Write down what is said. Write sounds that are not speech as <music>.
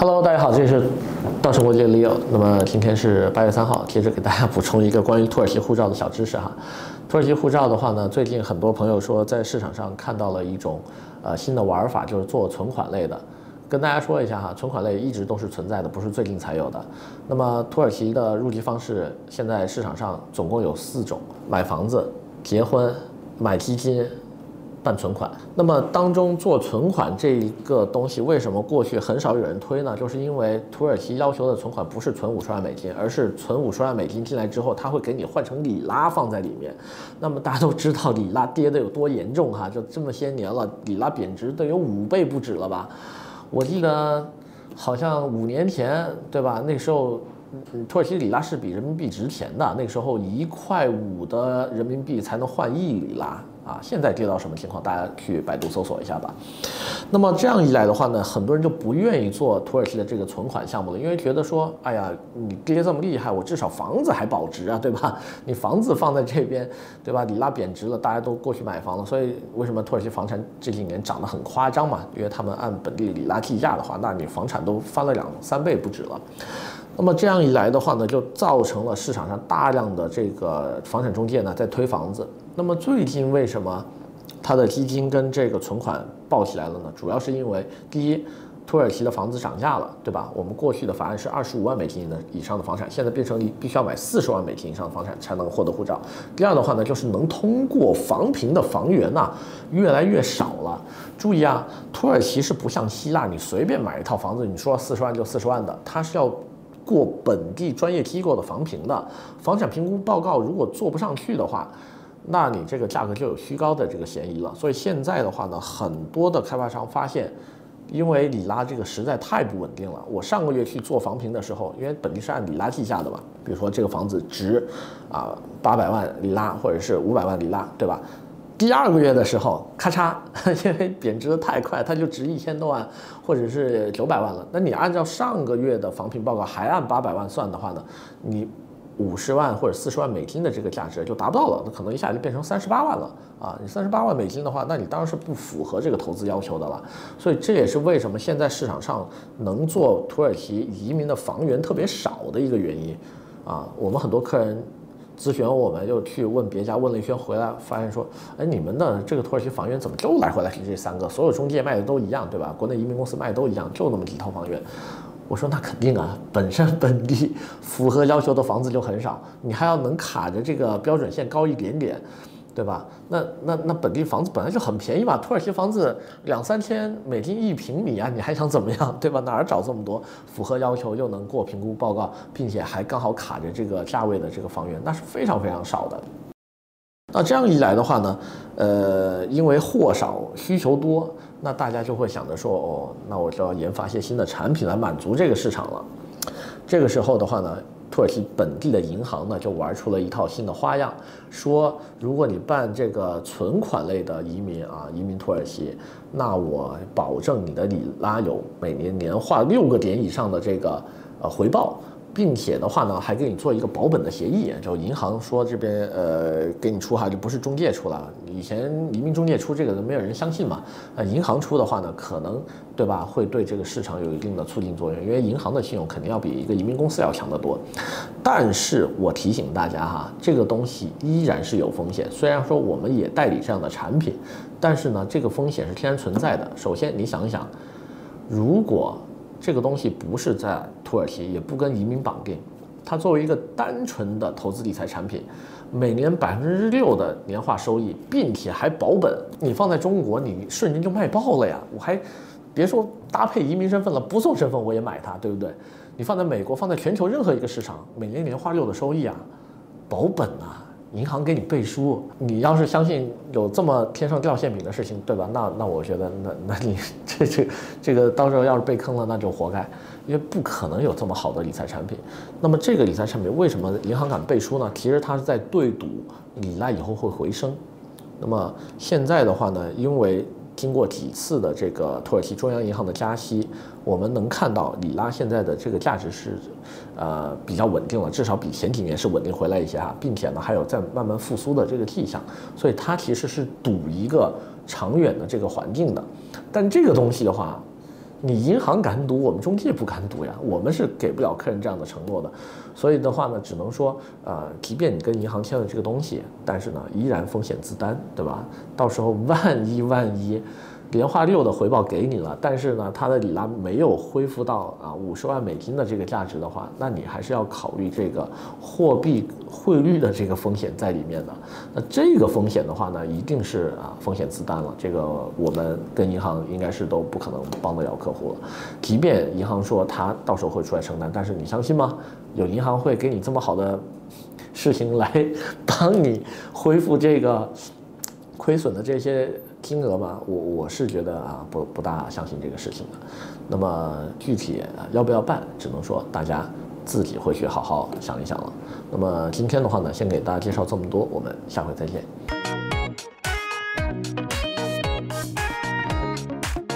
Hello，大家好，这里是稻盛国际的 Leo。那么今天是八月三号，接着给大家补充一个关于土耳其护照的小知识哈。土耳其护照的话呢，最近很多朋友说在市场上看到了一种呃新的玩法，就是做存款类的。跟大家说一下哈，存款类一直都是存在的，不是最近才有的。那么土耳其的入籍方式现在市场上总共有四种：买房子、结婚、买基金。办存款，那么当中做存款这一个东西，为什么过去很少有人推呢？就是因为土耳其要求的存款不是存五十万美金，而是存五十万美金进来之后，他会给你换成里拉放在里面。那么大家都知道里拉跌得有多严重哈，就这么些年了，里拉贬值得有五倍不止了吧？我记得好像五年前对吧？那时候土耳其里拉是比人民币值钱的，那个时候一块五的人民币才能换一里拉。啊，现在跌到什么情况？大家去百度搜索一下吧。那么这样一来的话呢，很多人就不愿意做土耳其的这个存款项目了，因为觉得说，哎呀，你跌这么厉害，我至少房子还保值啊，对吧？<laughs> 你房子放在这边，对吧？里拉贬值了，大家都过去买房了，所以为什么土耳其房产这几年涨得很夸张嘛？因为他们按本地里拉计价的话，那你房产都翻了两三倍不止了。那么这样一来的话呢，就造成了市场上大量的这个房产中介呢在推房子。那么最近为什么它的基金跟这个存款爆起来了呢？主要是因为第一，土耳其的房子涨价了，对吧？我们过去的法案是二十五万美金的以上的房产，现在变成你必须要买四十万美金以上的房产才能获得护照。第二的话呢，就是能通过房评的房源呐越来越少了。注意啊，土耳其是不像希腊，你随便买一套房子，你说四十万就四十万的，它是要。过本地专业机构的房评的房产评估报告，如果做不上去的话，那你这个价格就有虚高的这个嫌疑了。所以现在的话呢，很多的开发商发现，因为里拉这个实在太不稳定了。我上个月去做房评的时候，因为本地是按里拉计价的嘛，比如说这个房子值啊八百万里拉或者是五百万里拉，对吧？第二个月的时候，咔嚓，<laughs> 因为贬值的太快，它就值一千多万，或者是九百万了。那你按照上个月的房评报告，还按八百万算的话呢，你五十万或者四十万美金的这个价值就达不到了，那可能一下就变成三十八万了啊！你三十八万美金的话，那你当然是不符合这个投资要求的了。所以这也是为什么现在市场上能做土耳其移民的房源特别少的一个原因啊！我们很多客人。咨询我们又去问别家，问了一圈回来，发现说，哎，你们的这个土耳其房源怎么就来回来是这三个？所有中介卖的都一样，对吧？国内移民公司卖的都一样，就那么几套房源。我说那肯定啊，本身本地符合要求的房子就很少，你还要能卡着这个标准线高一点点。对吧？那那那本地房子本来就很便宜嘛，土耳其房子两三千美金一平米啊，你还想怎么样？对吧？哪儿找这么多符合要求又能过评估报告，并且还刚好卡着这个价位的这个房源，那是非常非常少的。那这样一来的话呢，呃，因为货少需求多，那大家就会想着说，哦，那我就要研发一些新的产品来满足这个市场了。这个时候的话呢。土耳其本地的银行呢，就玩出了一套新的花样，说如果你办这个存款类的移民啊，移民土耳其，那我保证你的里拉有每年年化六个点以上的这个呃回报。并且的话呢，还给你做一个保本的协议，就银行说这边呃给你出哈，就不是中介出了。以前移民中介出这个都没有人相信嘛，那银行出的话呢，可能对吧，会对这个市场有一定的促进作用，因为银行的信用肯定要比一个移民公司要强得多。但是我提醒大家哈，这个东西依然是有风险。虽然说我们也代理这样的产品，但是呢，这个风险是天然存在的。首先你想一想，如果这个东西不是在土耳其，也不跟移民绑定，它作为一个单纯的投资理财产品，每年百分之六的年化收益，并且还保本，你放在中国，你瞬间就卖爆了呀！我还别说搭配移民身份了，不送身份我也买它，对不对？你放在美国，放在全球任何一个市场，每年年化六的收益啊，保本啊！银行给你背书，你要是相信有这么天上掉馅饼的事情，对吧？那那我觉得，那那你 <laughs> 这这这个到时候要是被坑了，那就活该，因为不可能有这么好的理财产品。那么这个理财产品为什么银行敢背书呢？其实它是在对赌你那以后会回升。那么现在的话呢，因为经过几次的这个土耳其中央银行的加息，我们能看到里拉现在的这个价值是，呃，比较稳定了，至少比前几年是稳定回来一些哈，并且呢还有在慢慢复苏的这个迹象，所以它其实是赌一个长远的这个环境的。但这个东西的话，你银行敢赌，我们中介不敢赌呀，我们是给不了客人这样的承诺的。所以的话呢，只能说，呃，即便你跟银行签了这个东西，但是呢，依然风险自担，对吧？到时候万一万一。年化六的回报给你了，但是呢，它的里拉没有恢复到啊五十万美金的这个价值的话，那你还是要考虑这个货币汇率的这个风险在里面的。那这个风险的话呢，一定是啊风险自担了。这个我们跟银行应该是都不可能帮得了客户了。即便银行说他到时候会出来承担，但是你相信吗？有银行会给你这么好的事情来帮你恢复这个亏损的这些？金额嘛，我我是觉得啊，不不大相信这个事情的。那么具体要不要办，只能说大家自己回去好好想一想了。那么今天的话呢，先给大家介绍这么多，我们下回再见。